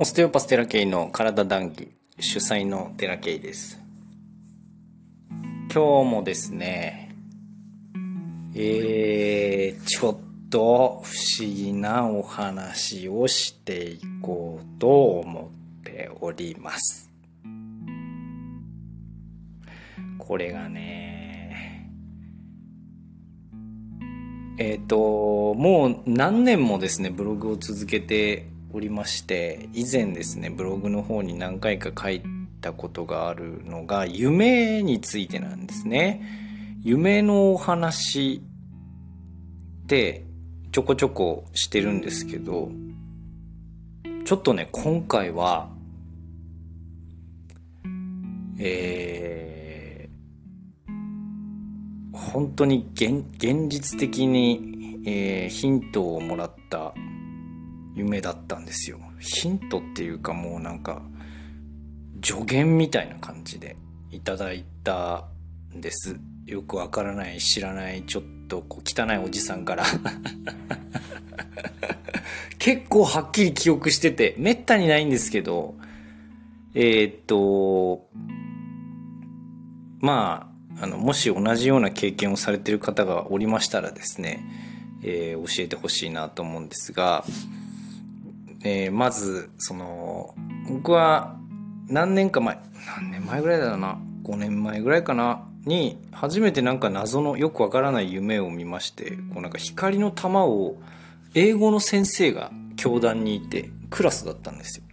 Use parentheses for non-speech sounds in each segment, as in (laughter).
オステオパステラケイの体談義主催のテラケイです。今日もですねえー、ちょっと不思議なお話をしていこうと思っております。これがねえっ、ー、ともう何年もですねブログを続けておりまして以前ですねブログの方に何回か書いたことがあるのが夢についてなんですね。夢のお話でちょこちょこしてるんですけどちょっとね今回はえー、本当に現現実的に、えー、ヒントをもらった夢だったんですよ。ヒントっていうかもうなんか助言みたいな感じでいただいたんです。よくわからない知らないちょっとこう汚いおじさんから。(laughs) 結構はっきり記憶しててめったにないんですけどえー、っとまああのもし同じような経験をされてる方がおりましたらですね、えー、教えてほしいなと思うんですがえー、まずその僕は何年か前何年前ぐらいだな5年前ぐらいかなに初めてなんか謎のよくわからない夢を見ましてこうなんか光の玉を英語の先生が教壇にいてクラスだったんですよ。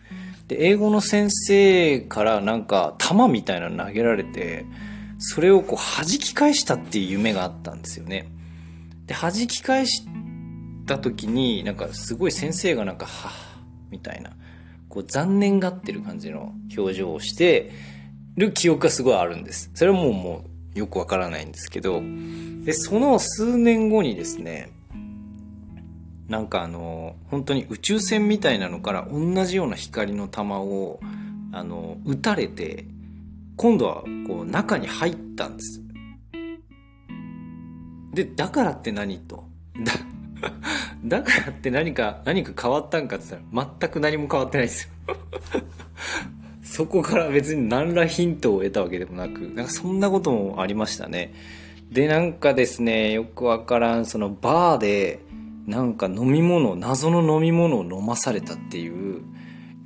で英語の先生からなんか玉みたいなの投げられてそれをこう弾き返したっていう夢があったんですよね。で弾き返した時になんかすごい先生がなんかはみたいな、こう残念がってる感じの表情をしてる記憶がすごいあるんです。それはもうもうよくわからないんですけど、で、その数年後にですね、なんかあの、本当に宇宙船みたいなのから同じような光の玉を、あの、撃たれて、今度はこう中に入ったんです。で、だからって何と？だ、(laughs) だからって何か、何か変わったんかって言ったら、全く何も変わってないですよ。(laughs) そこから別に何らヒントを得たわけでもなく、なんかそんなこともありましたね。で、なんかですね、よくわからん、そのバーで、なんか飲み物、謎の飲み物を飲まされたっていう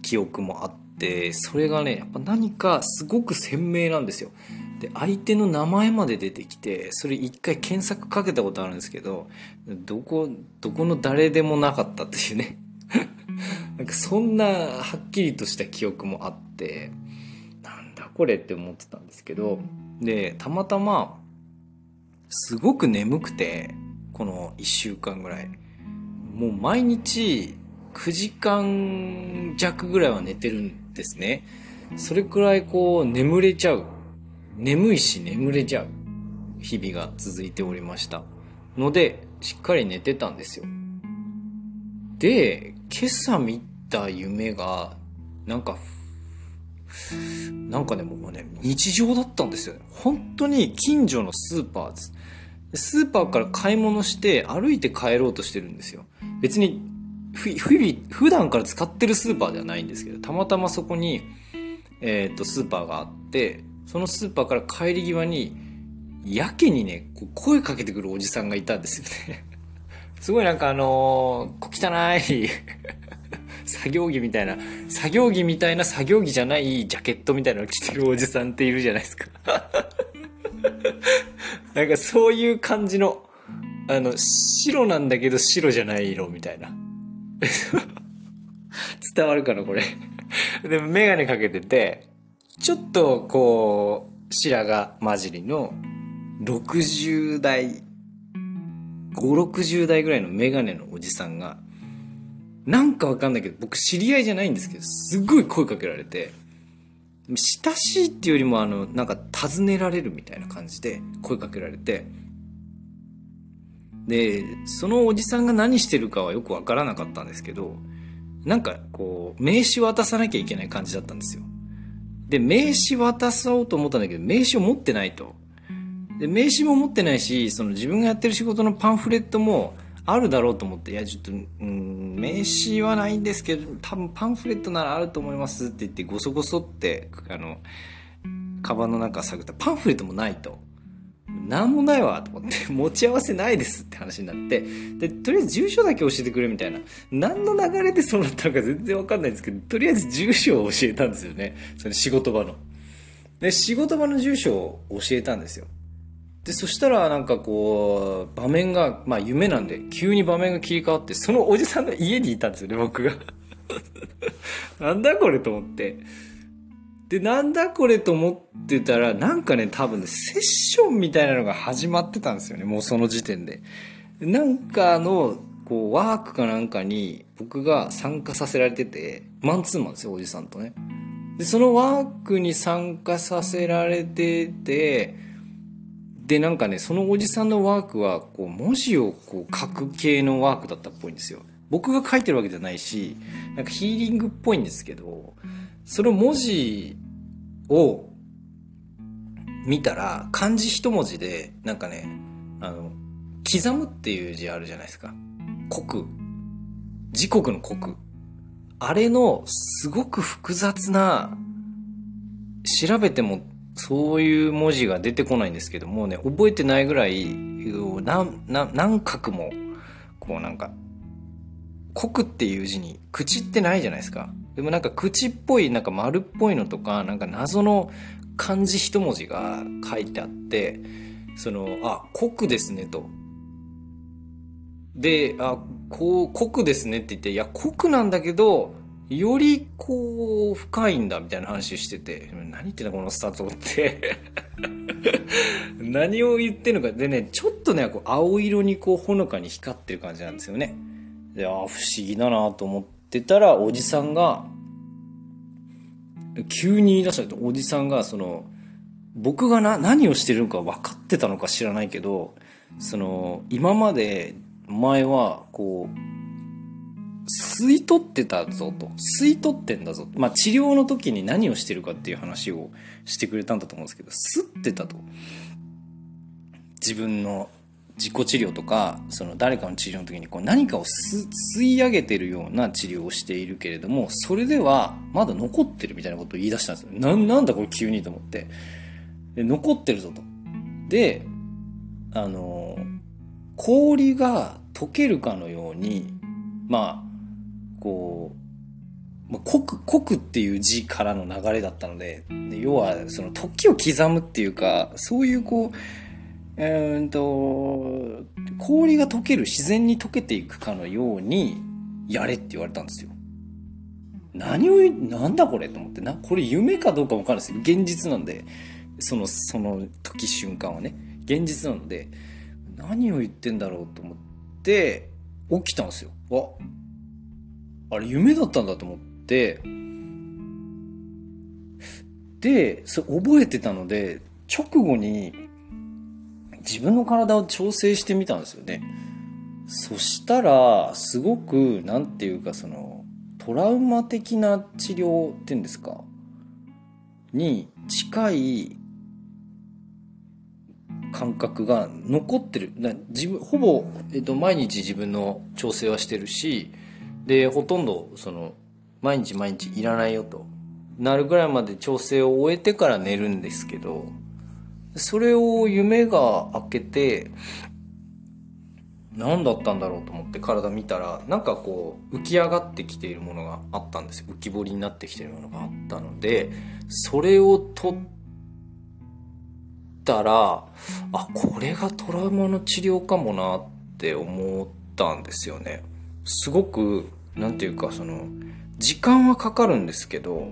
記憶もあって、それがね、やっぱ何かすごく鮮明なんですよ。で相手の名前まで出てきてそれ一回検索かけたことあるんですけどどこどこの誰でもなかったっていうね。なんかそんなはっきりとした記憶もあってなんだこれって思ってたんですけどでたまたますごく眠くてこの1週間ぐらい。もう毎日9時間弱ぐらいは寝てるんですね。それくらいこう眠れちゃう眠いし眠れちゃう日々が続いておりましたのでしっかり寝てたんですよ。で今朝見た夢がなんかなんかねもうね日常だったんですよ本当に近所のスーパーです。スーパーから買い物して歩いて帰ろうとしてるんですよ。別にふ日々普段から使ってるスーパーではないんですけどたまたまそこに、えー、っとスーパーがあってそのスーパーから帰り際に、やけにね、声かけてくるおじさんがいたんですよね。(laughs) すごいなんかあのー、汚い (laughs) 作業着みたいな、作業着みたいな作業着じゃないジャケットみたいなの着てるおじさんっているじゃないですか (laughs) なんかそういう感じの、あの、白なんだけど白じゃない色みたいな。伝わるかなこれでもメガネかけてて、ちょっとこう白髪混じりの60代560代ぐらいのメガネのおじさんがなんかわかんないけど僕知り合いじゃないんですけどすごい声かけられて親しいっていうよりもあのなんか尋ねられるみたいな感じで声かけられてでそのおじさんが何してるかはよくわからなかったんですけどなんかこう名刺渡さなきゃいけない感じだったんですよ。で、名刺渡そうと思ったんだけど、名刺を持ってないと。で、名刺も持ってないし、その自分がやってる仕事のパンフレットも、あるだろうと思って、いや、ちょっと、うん、名刺はないんですけど、多分パンフレットならあると思いますって言って、ごそごそって、あの、カバンの中探ったパンフレットもないと。なんもないわと思って、(laughs) 持ち合わせないですって話になって、で、とりあえず住所だけ教えてくれみたいな。何の流れでそうなったのか全然わかんないんですけど、とりあえず住所を教えたんですよね。その仕事場の。で、仕事場の住所を教えたんですよ。で、そしたらなんかこう、場面が、まあ夢なんで、急に場面が切り替わって、そのおじさんの家にいたんですよね、僕が。(laughs) なんだこれと思って。で、なんだこれと思ってたら、なんかね、多分ね、セッションみたいなのが始まってたんですよね、もうその時点で。なんかの、こう、ワークかなんかに僕が参加させられてて、マンツーマンですよ、おじさんとね。で、そのワークに参加させられてて、で、なんかね、そのおじさんのワークは、こう、文字をこう書く系のワークだったっぽいんですよ。僕が書いてるわけじゃないし、なんかヒーリングっぽいんですけど、その文字を見たら漢字一文字でなんかねあの刻むっていう字あるじゃないですか。刻。時刻の刻。あれのすごく複雑な調べてもそういう文字が出てこないんですけどもうね覚えてないぐらい何何画もこうなんか刻っていう字に口ってないじゃないですか。でもなんか口っぽい、なんか丸っぽいのとか、なんか謎の漢字一文字が書いてあって、その、あ、国ですねと。で、あ、こう、国ですねって言って、いや、国なんだけど、よりこう、深いんだみたいな話してて、何言ってんだこのスタートって (laughs) 何を言ってんのか。でね、ちょっとね、こう青色にこう、ほのかに光ってる感じなんですよね。で、あ、不思議だなと思って、ってたらおじさんが急に言い出したおじさんがその僕がな何をしてるのか分かってたのか知らないけどその今まで前はこう吸い取ってたぞと。吸い取ってんだぞまあ治療の時に何をしてるかっていう話をしてくれたんだと思うんですけど吸ってたと。自分の自己治療とかその誰かの治療の時にこう何かを吸い上げてるような治療をしているけれどもそれではまだ残ってるみたいなことを言い出したんですよ。ななんだこれ急にと思って。で残ってるぞと。であの氷が溶けるかのようにまあこう、まあ、濃く濃くっていう字からの流れだったのでで要はその時を刻むっていうかそういうこうえー、と、氷が溶ける、自然に溶けていくかのように、やれって言われたんですよ。何を、なんだこれと思ってな。これ夢かどうかわかるんですよ。現実なんで。その、その時瞬間はね。現実なので、何を言ってんだろうと思って、起きたんですよ。あ、あれ夢だったんだと思って、で、それ覚えてたので、直後に自分の体を調整してみたんですよね。そしたら、すごく、なんていうか、その、トラウマ的な治療っていうんですか？に近い感覚が残ってる。自分、ほぼ、えっと、毎日自分の調整はしてるし、で、ほとんど、その、毎日毎日いらないよと。なるぐらいまで調整を終えてから寝るんですけど、それを夢が明けて、何だったんだろうと思って体見たら、なんかこう浮き上がってきているものがあったんですよ。浮き彫りになってきているものがあったので、それを取ったら、あ、これがトラウマの治療かもなって思ったんですよね。すごく、なんていうかその、時間はかかるんですけど、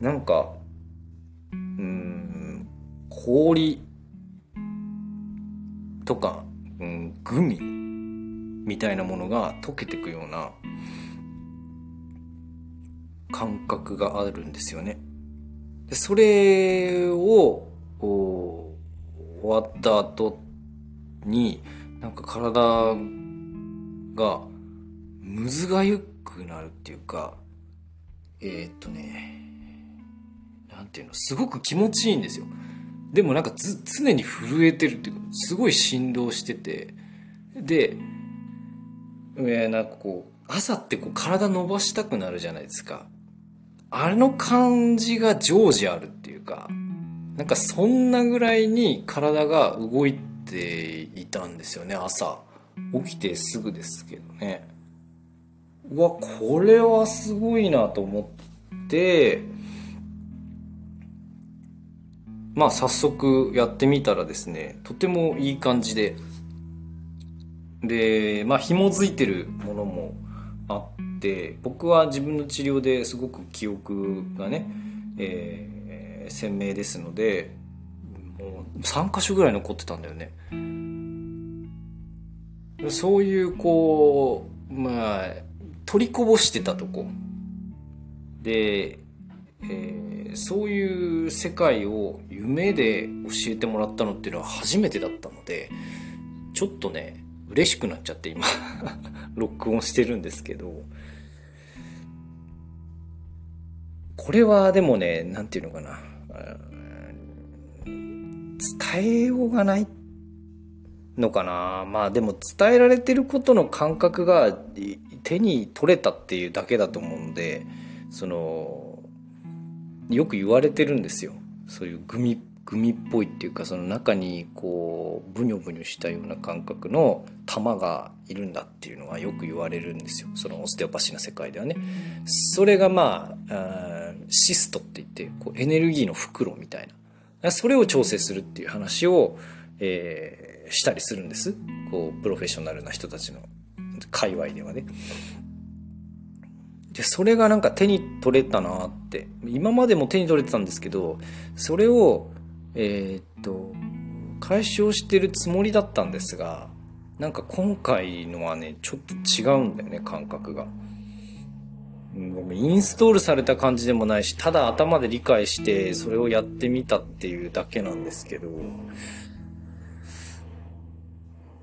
なんか、うん氷とか、うん、グミみたいなものが溶けてくような感覚があるんですよね。でそれを終わった後になんか体がむずがゆくなるっていうかえー、っとねなんていうのすごく気持ちいいんですよ。でもなんか常に震えてるっていうかすごい振動しててで、えー、なんかこう、朝ってこう体伸ばしたくなるじゃないですか。あの感じが常時あるっていうか、なんかそんなぐらいに体が動いていたんですよね、朝。起きてすぐですけどね。うわ、これはすごいなと思って、まあ早速やってみたらですね、とてもいい感じで、で、まあ紐づいてるものもあって僕は自分の治療ですごく記憶がね、えー、鮮明ですのでもう3箇所ぐらい残ってたんだよね。そういうこうまあ取りこぼしてたとこ。で、えー、そういう世界を夢で教えてもらったのっていうのは初めてだったのでちょっとね嬉しくなっちゃって今 (laughs) 録音してるんですけど。これはでもね何て言うのかな。伝えようがないのかな。まあでも伝えられてることの感覚が手に取れたっていうだけだと思うのでそのよく言われてるんですよそういうグミグミっぽいっていうかその中にこうブニョブニョしたような感覚の玉がいるんだっていうのはよく言われるんですよそのオステオパシーな世界ではね。それがまあシストって言ってこうエネルギーの袋みたいなそれを調整するっていう話を、えー、したりするんですこうプロフェッショナルな人たちの界隈ではね。でそれがなんか手に取れたなって。今までも手に取れてたんですけどそれをえー、っと解消してるつもりだったんですがなんか今回のはねちょっと違うんだよね感覚が。インストールされた感じでもないしただ頭で理解してそれをやってみたっていうだけなんですけど。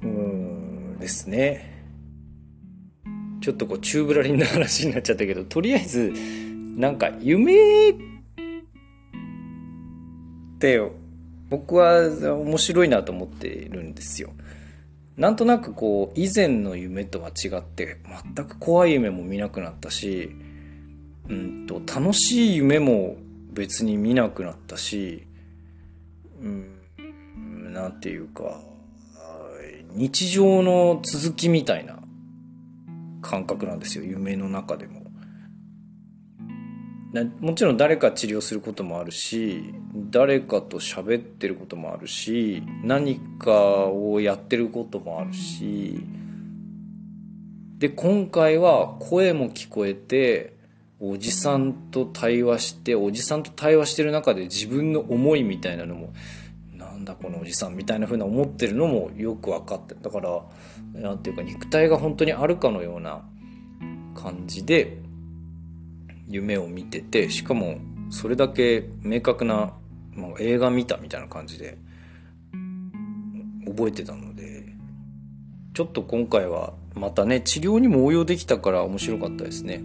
うんですね。ちょっとこうチューブラリンの話になっちゃったけど (laughs) とりあえずなんか夢って僕は面白いなと思ってるんですよ。なんとなくこう以前の夢とは違って全く怖い夢も見なくなったし、うんと楽しい夢も別に見なくなったし、うん、なんていうか日常の続きみたいな感覚なんですよ夢の中でも。もちろん誰か治療することもあるし誰かと喋ってることもあるし何かをやってることもあるしで今回は声も聞こえておじさんと対話しておじさんと対話してる中で自分の思いみたいなのもなんだこのおじさんみたいな風な思ってるのもよく分かってだから何ていうか肉体が本当にあるかのような感じで夢を見ててしかもそれだけ明確な、まあ、映画見たみたいな感じで覚えてたのでちょっと今回はまたね治療にも応用できたから面白かったですね。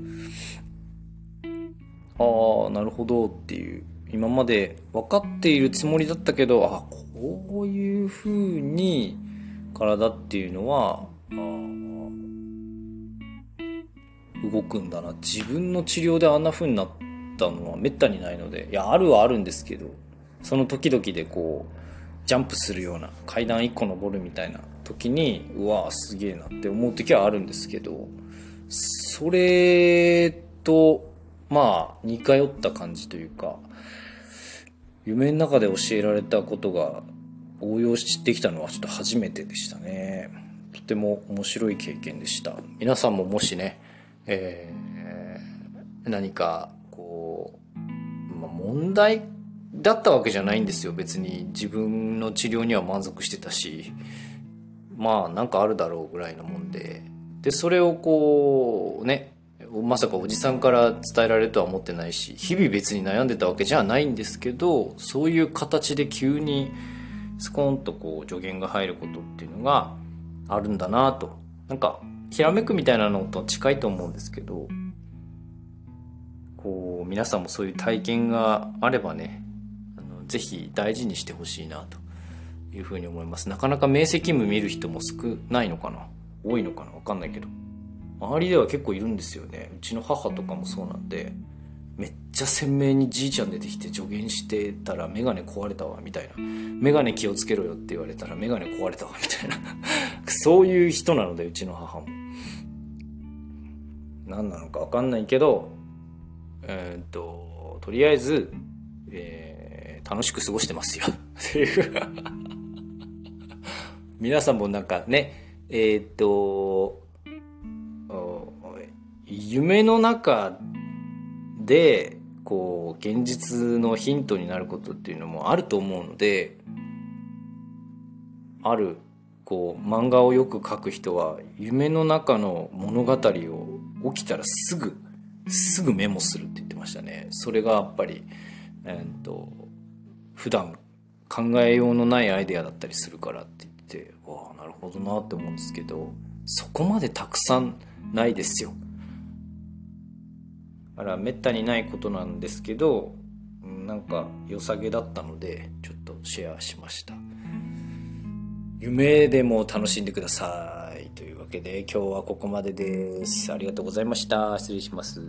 ああなるほどっていう。今まで分かっているつもりだったけどあこういう風に体っていうのは動くんだな。自分の治療であんな風になったのはめったにないのでいやあるはあるんですけどその時々でこうジャンプするような階段1個登るみたいな時にうわすげえなって思う時はあるんですけどそれとまあ似通った感じというか夢の中で教えられたことが応用してきたのはちょっと初めてでしたね。とても面白い経験でした。皆さんももしねえー、何かこう、まあ、問題だったわけじゃないんですよ。別に自分の治療には満足してたし。まあなんかあるだろうぐらいのもんで。でそれをこうねまさかおじさんから伝えられるとは思ってないし日々別に悩んでたわけじゃないんですけどそういう形で急にスコーンとこう助言が入ることっていうのがあるんだなとなんかひらめくみたいなのと近いと思うんですけどこう皆さんもそういう体験があればねあのぜひ大事にしてほしいなというふうに思います。なかなか明晰夢見る人も少ないのかな？多いのかな？わかんないけど。周りでは結構いるんですよね。うちの母とかもそうなんで、めっちゃ鮮明にじいちゃん出てきて助言してたらメガネ壊れたわ、みたいな。メガネ気をつけろよって言われたらメガネ壊れたわ、みたいな。そういう人なので、うちの母も。何なのかわかんないけど、えー、っと、とりあえず、えー、楽しく過ごしてますよ。っていう皆さんもなんかね、えー、っと、夢の中で、こう、現実のヒントになることっていうのもあると思うので、ある、こう、漫画をよく描く人は、夢の中の物語を起きたらすぐ、すぐメモするって言ってましたね。それがやっぱり、えー、っと、普段考えようのないアイデアだったりするからって言って、わあ、なるほどなって思うんですけど、そこまでたくさんないですよ。からめったにないことなんですけど、なんか良さげだったので、ちょっとシェアしました。夢でも楽しんでください。というわけで今日はここまでです。ありがとうございました。失礼します。